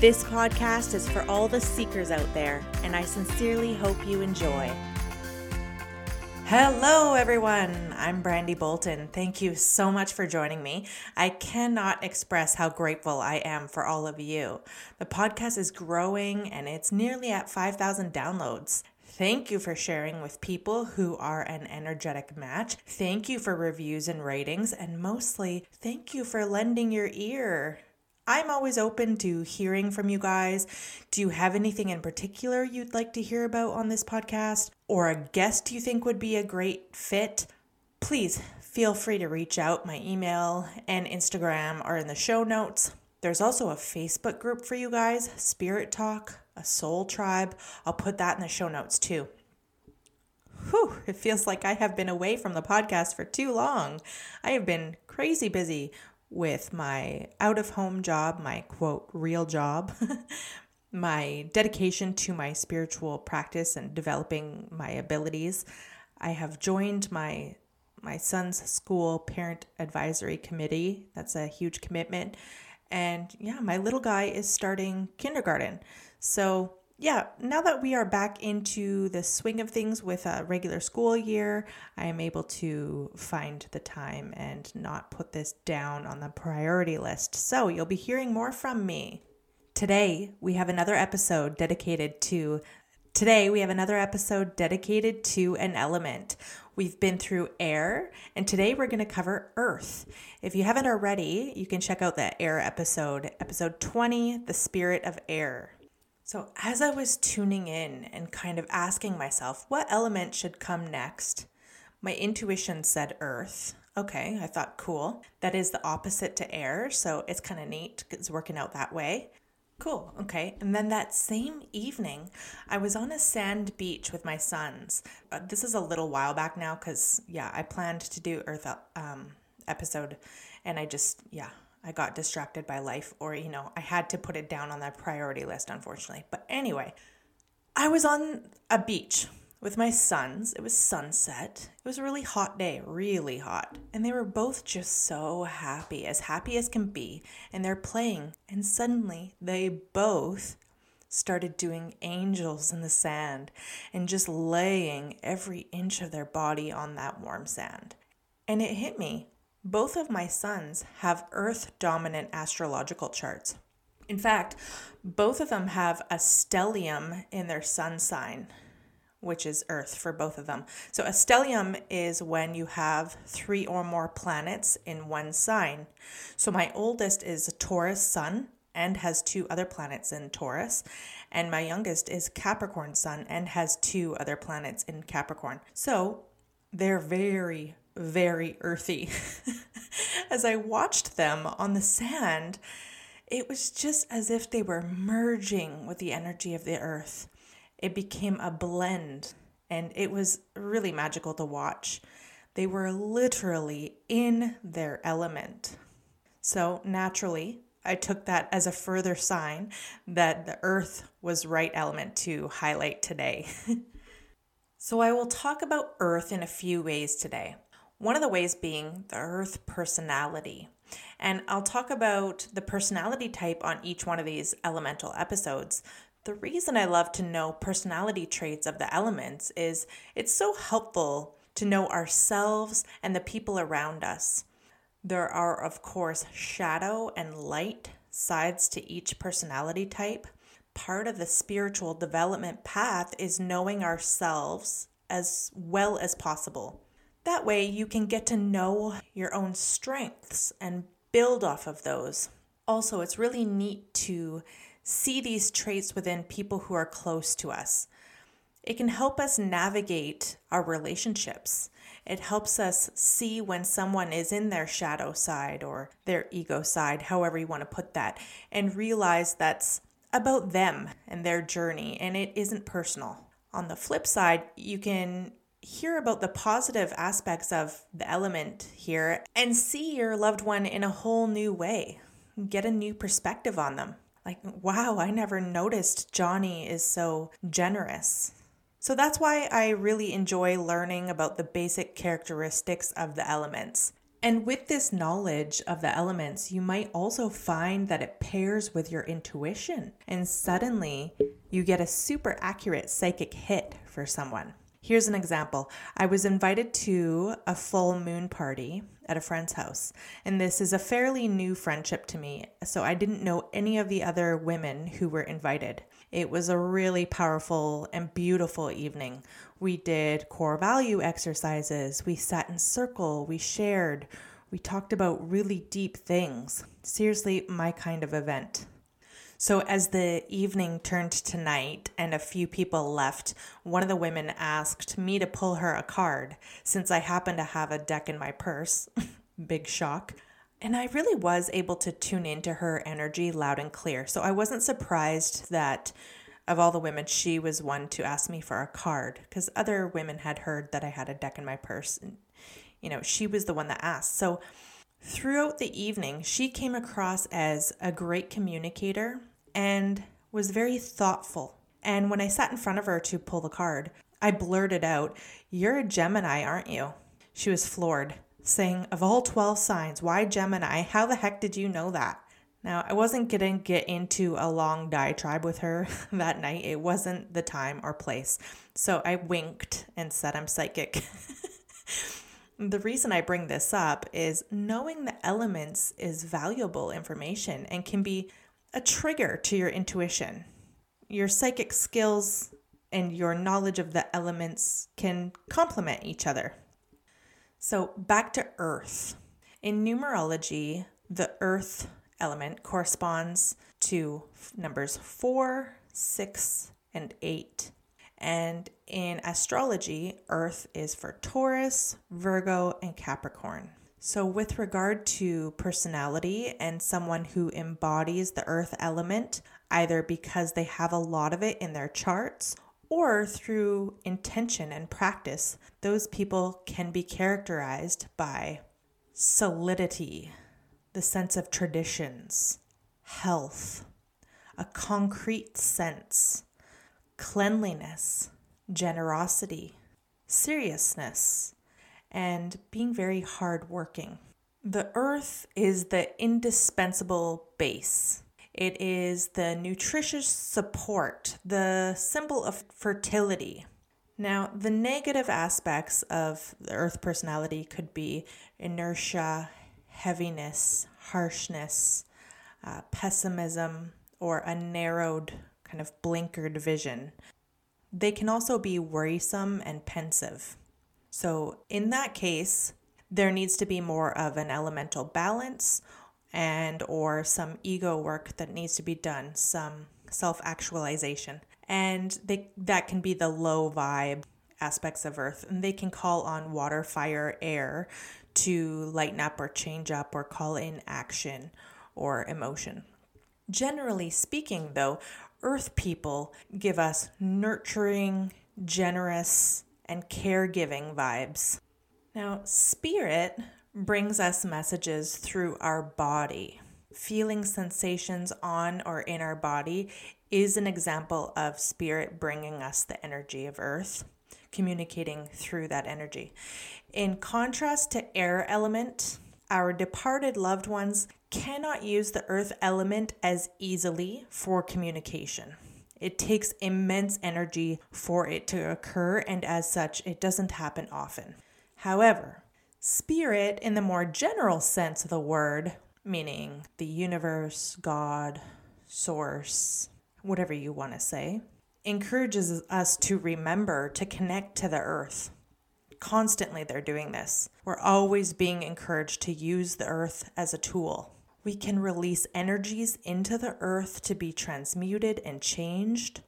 This podcast is for all the seekers out there, and I sincerely hope you enjoy. Hello, everyone. I'm Brandy Bolton. Thank you so much for joining me. I cannot express how grateful I am for all of you. The podcast is growing and it's nearly at 5,000 downloads. Thank you for sharing with people who are an energetic match. Thank you for reviews and ratings. And mostly, thank you for lending your ear. I'm always open to hearing from you guys. Do you have anything in particular you'd like to hear about on this podcast or a guest you think would be a great fit? Please feel free to reach out. My email and Instagram are in the show notes. There's also a Facebook group for you guys, Spirit Talk, a soul tribe. I'll put that in the show notes too. Whew, it feels like I have been away from the podcast for too long. I have been crazy busy with my out of home job, my quote, real job, my dedication to my spiritual practice and developing my abilities. I have joined my my son's school parent advisory committee. That's a huge commitment. And yeah, my little guy is starting kindergarten. So yeah, now that we are back into the swing of things with a regular school year, I am able to find the time and not put this down on the priority list. So you'll be hearing more from me. Today, we have another episode dedicated to Today, we have another episode dedicated to an element. We've been through air, and today we're going to cover earth. If you haven't already, you can check out the air episode, episode 20, The Spirit of Air. So, as I was tuning in and kind of asking myself, what element should come next? My intuition said earth. Okay, I thought, cool. That is the opposite to air, so it's kind of neat. It's working out that way. Cool, okay. And then that same evening, I was on a sand beach with my sons. Uh, this is a little while back now because, yeah, I planned to do Earth um, episode and I just, yeah, I got distracted by life, or, you know, I had to put it down on that priority list, unfortunately. But anyway, I was on a beach with my sons. It was sunset. It was a really hot day, really hot. And they were both just so happy, as happy as can be. And they're playing. And suddenly they both started doing angels in the sand and just laying every inch of their body on that warm sand. And it hit me both of my sons have Earth dominant astrological charts. In fact, both of them have a stellium in their sun sign, which is Earth for both of them. So, a stellium is when you have three or more planets in one sign. So, my oldest is a Taurus sun and has two other planets in Taurus, and my youngest is Capricorn sun and has two other planets in Capricorn. So, they're very, very earthy. as I watched them on the sand, it was just as if they were merging with the energy of the earth. It became a blend, and it was really magical to watch. They were literally in their element. So, naturally, I took that as a further sign that the earth was right element to highlight today. so, I will talk about earth in a few ways today. One of the ways being the earth personality. And I'll talk about the personality type on each one of these elemental episodes. The reason I love to know personality traits of the elements is it's so helpful to know ourselves and the people around us. There are, of course, shadow and light sides to each personality type. Part of the spiritual development path is knowing ourselves as well as possible. That way, you can get to know your own strengths and build off of those. Also, it's really neat to see these traits within people who are close to us. It can help us navigate our relationships. It helps us see when someone is in their shadow side or their ego side, however you want to put that, and realize that's about them and their journey and it isn't personal. On the flip side, you can hear about the positive aspects of the element here and see your loved one in a whole new way. Get a new perspective on them. Like, wow, I never noticed Johnny is so generous. So that's why I really enjoy learning about the basic characteristics of the elements. And with this knowledge of the elements, you might also find that it pairs with your intuition, and suddenly you get a super accurate psychic hit for someone. Here's an example I was invited to a full moon party at a friend's house, and this is a fairly new friendship to me, so I didn't know any of the other women who were invited. It was a really powerful and beautiful evening. We did core value exercises, we sat in circle, we shared, we talked about really deep things. Seriously, my kind of event. So, as the evening turned to night and a few people left, one of the women asked me to pull her a card since I happened to have a deck in my purse. Big shock. And I really was able to tune into her energy loud and clear. So I wasn't surprised that of all the women, she was one to ask me for a card because other women had heard that I had a deck in my purse. And, you know, she was the one that asked. So throughout the evening, she came across as a great communicator and was very thoughtful. And when I sat in front of her to pull the card, I blurted out, You're a Gemini, aren't you? She was floored saying, Of all 12 signs, why Gemini? How the heck did you know that? Now, I wasn't going to get into a long diatribe with her that night. It wasn't the time or place. So I winked and said, I'm psychic. the reason I bring this up is knowing the elements is valuable information and can be a trigger to your intuition. Your psychic skills and your knowledge of the elements can complement each other. So, back to Earth. In numerology, the Earth element corresponds to numbers 4, 6, and 8. And in astrology, Earth is for Taurus, Virgo, and Capricorn. So, with regard to personality and someone who embodies the earth element, either because they have a lot of it in their charts or through intention and practice, those people can be characterized by solidity, the sense of traditions, health, a concrete sense, cleanliness, generosity, seriousness, and being very hardworking. The earth is the indispensable base it is the nutritious support, the symbol of fertility. Now, the negative aspects of the earth personality could be inertia, heaviness, harshness, uh, pessimism, or a narrowed, kind of blinkered vision. They can also be worrisome and pensive. So, in that case, there needs to be more of an elemental balance and or some ego work that needs to be done, some self-actualization. And they that can be the low vibe aspects of earth and they can call on water, fire, air to lighten up or change up or call in action or emotion. Generally speaking, though, earth people give us nurturing, generous, and caregiving vibes. Now, spirit brings us messages through our body. Feeling sensations on or in our body is an example of spirit bringing us the energy of earth, communicating through that energy. In contrast to air element, our departed loved ones cannot use the earth element as easily for communication. It takes immense energy for it to occur, and as such, it doesn't happen often. However, Spirit, in the more general sense of the word, meaning the universe, God, source, whatever you want to say, encourages us to remember to connect to the earth. Constantly, they're doing this. We're always being encouraged to use the earth as a tool. We can release energies into the earth to be transmuted and changed,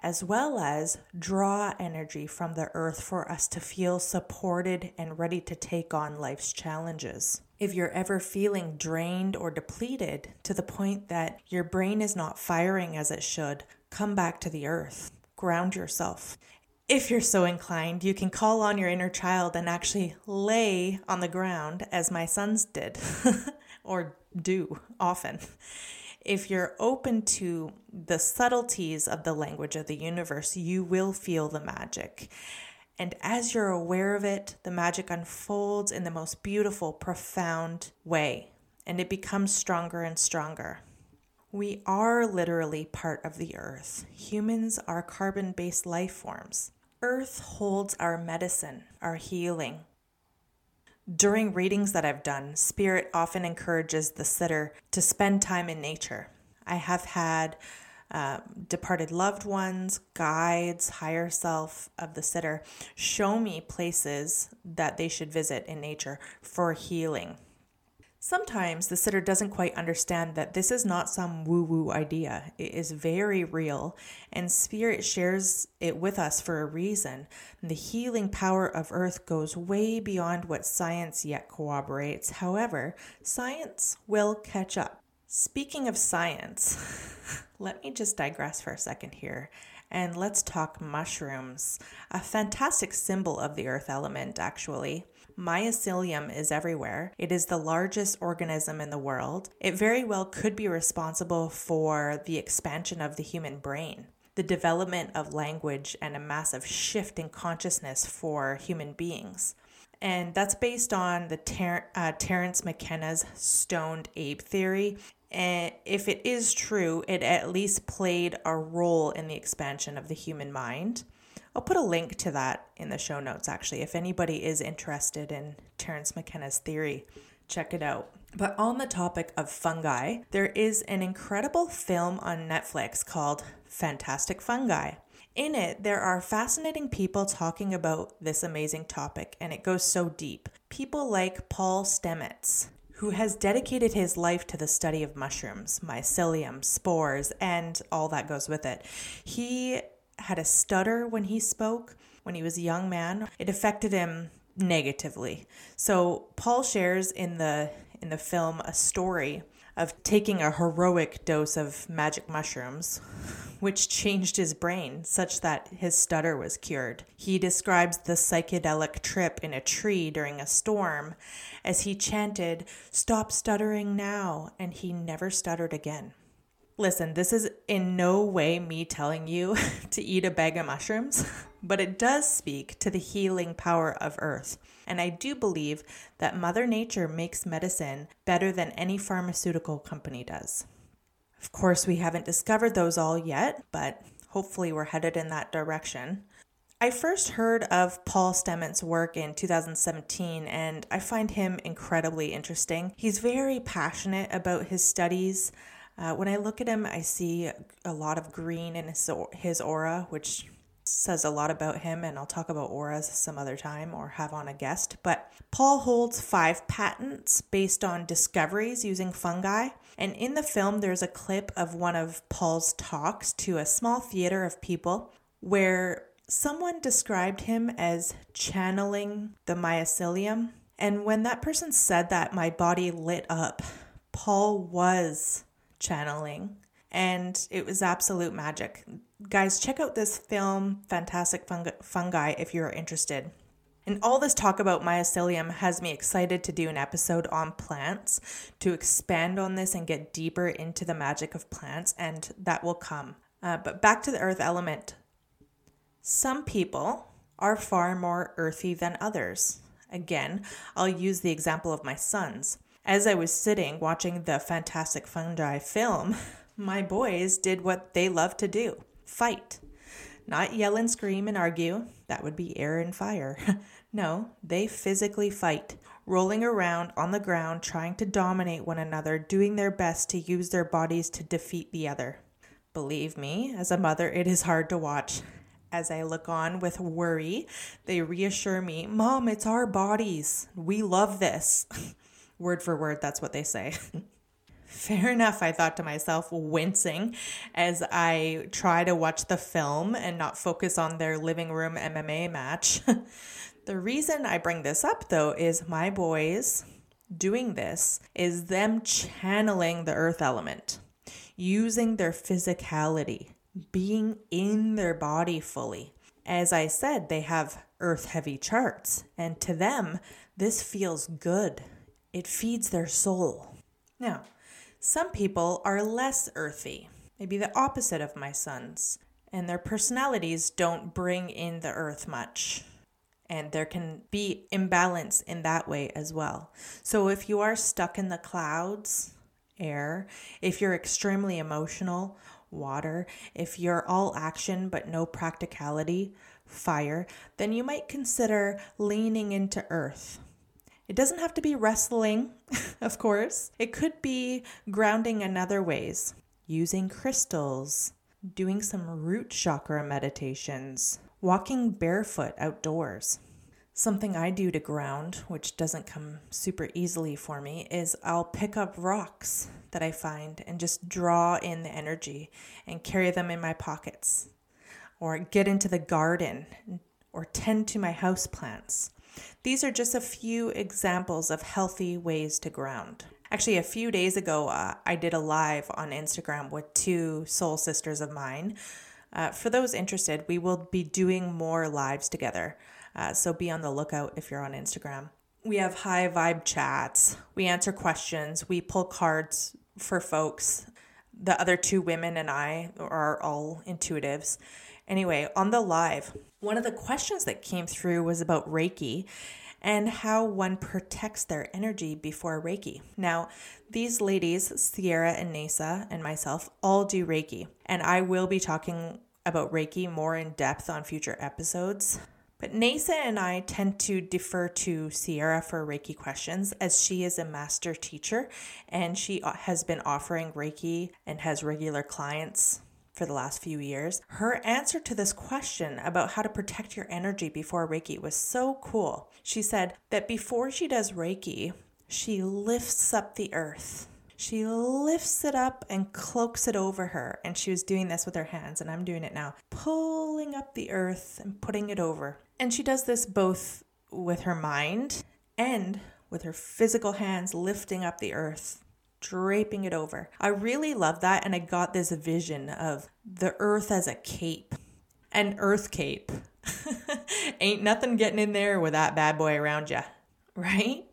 as well as draw energy from the earth for us to feel supported and ready to take on life's challenges. If you're ever feeling drained or depleted to the point that your brain is not firing as it should, come back to the earth, ground yourself. If you're so inclined, you can call on your inner child and actually lay on the ground as my sons did or do often. If you're open to the subtleties of the language of the universe, you will feel the magic. And as you're aware of it, the magic unfolds in the most beautiful, profound way, and it becomes stronger and stronger. We are literally part of the earth. Humans are carbon based life forms. Earth holds our medicine, our healing. During readings that I've done, Spirit often encourages the sitter to spend time in nature. I have had uh, departed loved ones, guides, higher self of the sitter show me places that they should visit in nature for healing. Sometimes the sitter doesn't quite understand that this is not some woo woo idea. It is very real, and Spirit shares it with us for a reason. The healing power of Earth goes way beyond what science yet corroborates. However, science will catch up. Speaking of science, let me just digress for a second here and let's talk mushrooms, a fantastic symbol of the earth element, actually. Mycelium is everywhere. It is the largest organism in the world. It very well could be responsible for the expansion of the human brain, the development of language, and a massive shift in consciousness for human beings and that's based on the Ter- uh, Terence McKenna's stoned ape theory and if it is true, it at least played a role in the expansion of the human mind. I'll put a link to that in the show notes, actually. If anybody is interested in Terence McKenna's theory, check it out. But on the topic of fungi, there is an incredible film on Netflix called Fantastic Fungi. In it, there are fascinating people talking about this amazing topic, and it goes so deep. People like Paul Stamets, who has dedicated his life to the study of mushrooms, mycelium, spores, and all that goes with it. He had a stutter when he spoke when he was a young man. It affected him negatively. So Paul shares in the in the film a story of taking a heroic dose of magic mushrooms, which changed his brain such that his stutter was cured. He describes the psychedelic trip in a tree during a storm as he chanted, Stop stuttering now, and he never stuttered again. Listen, this is in no way me telling you to eat a bag of mushrooms, but it does speak to the healing power of Earth. And I do believe that Mother Nature makes medicine better than any pharmaceutical company does. Of course, we haven't discovered those all yet, but hopefully we're headed in that direction. I first heard of Paul Stamets' work in 2017, and I find him incredibly interesting. He's very passionate about his studies. Uh, when I look at him, I see a lot of green in his, his aura, which says a lot about him, and I'll talk about auras some other time or have on a guest. But Paul holds five patents based on discoveries using fungi. And in the film, there's a clip of one of Paul's talks to a small theater of people where someone described him as channeling the mycelium. And when that person said that, my body lit up. Paul was channeling, and it was absolute magic. Guys, check out this film, Fantastic Fungi, if you're interested. And all this talk about mycelium has me excited to do an episode on plants to expand on this and get deeper into the magic of plants, and that will come. Uh, but back to the earth element. Some people are far more earthy than others. Again, I'll use the example of my sons. As I was sitting watching the Fantastic Fungi film, my boys did what they love to do fight. Not yell and scream and argue, that would be air and fire. no, they physically fight, rolling around on the ground, trying to dominate one another, doing their best to use their bodies to defeat the other. Believe me, as a mother, it is hard to watch. As I look on with worry, they reassure me, Mom, it's our bodies. We love this. Word for word, that's what they say. Fair enough, I thought to myself, wincing as I try to watch the film and not focus on their living room MMA match. the reason I bring this up, though, is my boys doing this is them channeling the earth element, using their physicality, being in their body fully. As I said, they have earth heavy charts, and to them, this feels good. It feeds their soul. Now, some people are less earthy, maybe the opposite of my sons, and their personalities don't bring in the earth much. And there can be imbalance in that way as well. So if you are stuck in the clouds, air, if you're extremely emotional, water, if you're all action but no practicality, fire, then you might consider leaning into earth. It doesn't have to be wrestling, of course. It could be grounding in other ways, using crystals, doing some root chakra meditations, walking barefoot outdoors. Something I do to ground, which doesn't come super easily for me, is I'll pick up rocks that I find and just draw in the energy and carry them in my pockets, or get into the garden or tend to my house plants. These are just a few examples of healthy ways to ground. Actually, a few days ago, uh, I did a live on Instagram with two soul sisters of mine. Uh, for those interested, we will be doing more lives together. Uh, so be on the lookout if you're on Instagram. We have high vibe chats. We answer questions. We pull cards for folks. The other two women and I are all intuitives. Anyway, on the live, one of the questions that came through was about Reiki and how one protects their energy before Reiki. Now, these ladies, Sierra and Nasa and myself, all do Reiki, and I will be talking about Reiki more in depth on future episodes. But Nasa and I tend to defer to Sierra for Reiki questions as she is a master teacher and she has been offering Reiki and has regular clients for the last few years. Her answer to this question about how to protect your energy before Reiki was so cool. She said that before she does Reiki, she lifts up the earth. She lifts it up and cloaks it over her. And she was doing this with her hands, and I'm doing it now, pulling up the earth and putting it over. And she does this both with her mind and with her physical hands, lifting up the earth draping it over. I really love that. And I got this vision of the earth as a cape, an earth cape. Ain't nothing getting in there with that bad boy around you, right?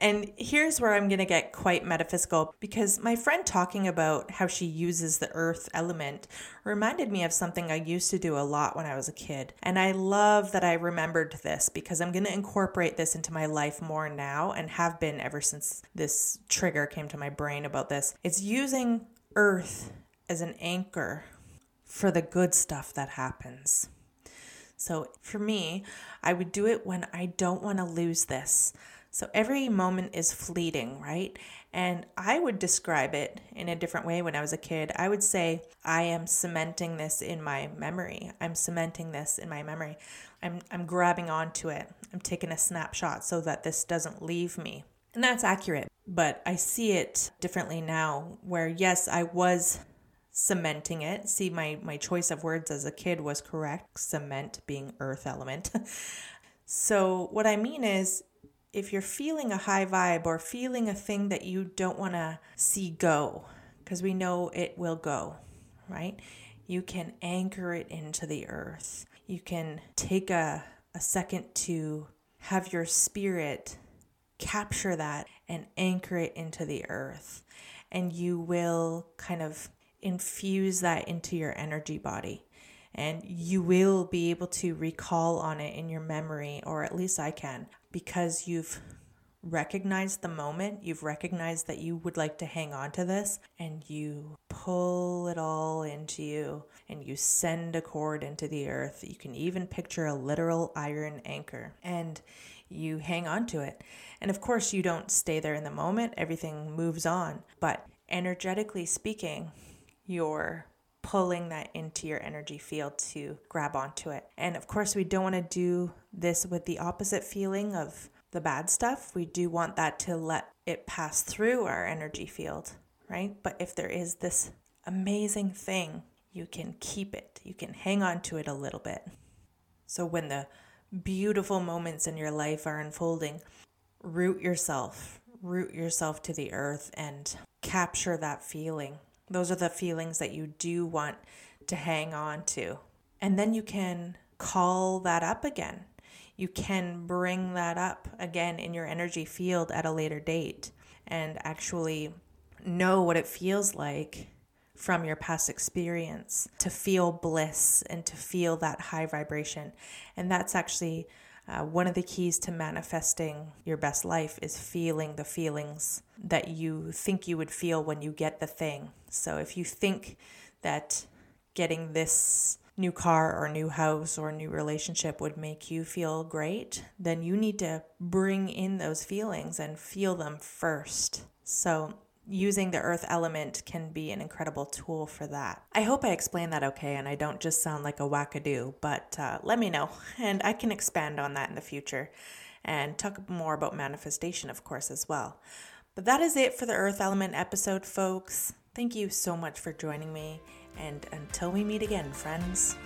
And here's where I'm going to get quite metaphysical because my friend talking about how she uses the earth element reminded me of something I used to do a lot when I was a kid. And I love that I remembered this because I'm going to incorporate this into my life more now and have been ever since this trigger came to my brain about this. It's using earth as an anchor for the good stuff that happens. So for me, I would do it when I don't want to lose this. So every moment is fleeting, right? And I would describe it in a different way when I was a kid. I would say, I am cementing this in my memory. I'm cementing this in my memory. I'm, I'm grabbing onto it. I'm taking a snapshot so that this doesn't leave me. And that's accurate. But I see it differently now, where yes, I was cementing it. See, my, my choice of words as a kid was correct, cement being earth element. so, what I mean is, if you're feeling a high vibe or feeling a thing that you don't want to see go, because we know it will go, right? You can anchor it into the earth. You can take a, a second to have your spirit capture that and anchor it into the earth. And you will kind of infuse that into your energy body. And you will be able to recall on it in your memory, or at least I can, because you've recognized the moment, you've recognized that you would like to hang on to this, and you pull it all into you and you send a cord into the earth. You can even picture a literal iron anchor and you hang on to it. And of course, you don't stay there in the moment, everything moves on. But energetically speaking, you're pulling that into your energy field to grab onto it. And of course, we don't want to do this with the opposite feeling of the bad stuff. We do want that to let it pass through our energy field, right? But if there is this amazing thing, you can keep it, you can hang on to it a little bit. So when the beautiful moments in your life are unfolding, root yourself, root yourself to the earth and capture that feeling. Those are the feelings that you do want to hang on to And then you can call that up again. You can bring that up again in your energy field at a later date and actually know what it feels like from your past experience to feel bliss and to feel that high vibration. And that's actually uh, one of the keys to manifesting your best life is feeling the feelings that you think you would feel when you get the thing. So if you think that getting this new car or new house or new relationship would make you feel great, then you need to bring in those feelings and feel them first. So using the earth element can be an incredible tool for that. I hope I explained that okay and I don't just sound like a wackadoo, but uh, let me know and I can expand on that in the future and talk more about manifestation, of course, as well. But that is it for the earth element episode, folks. Thank you so much for joining me, and until we meet again, friends.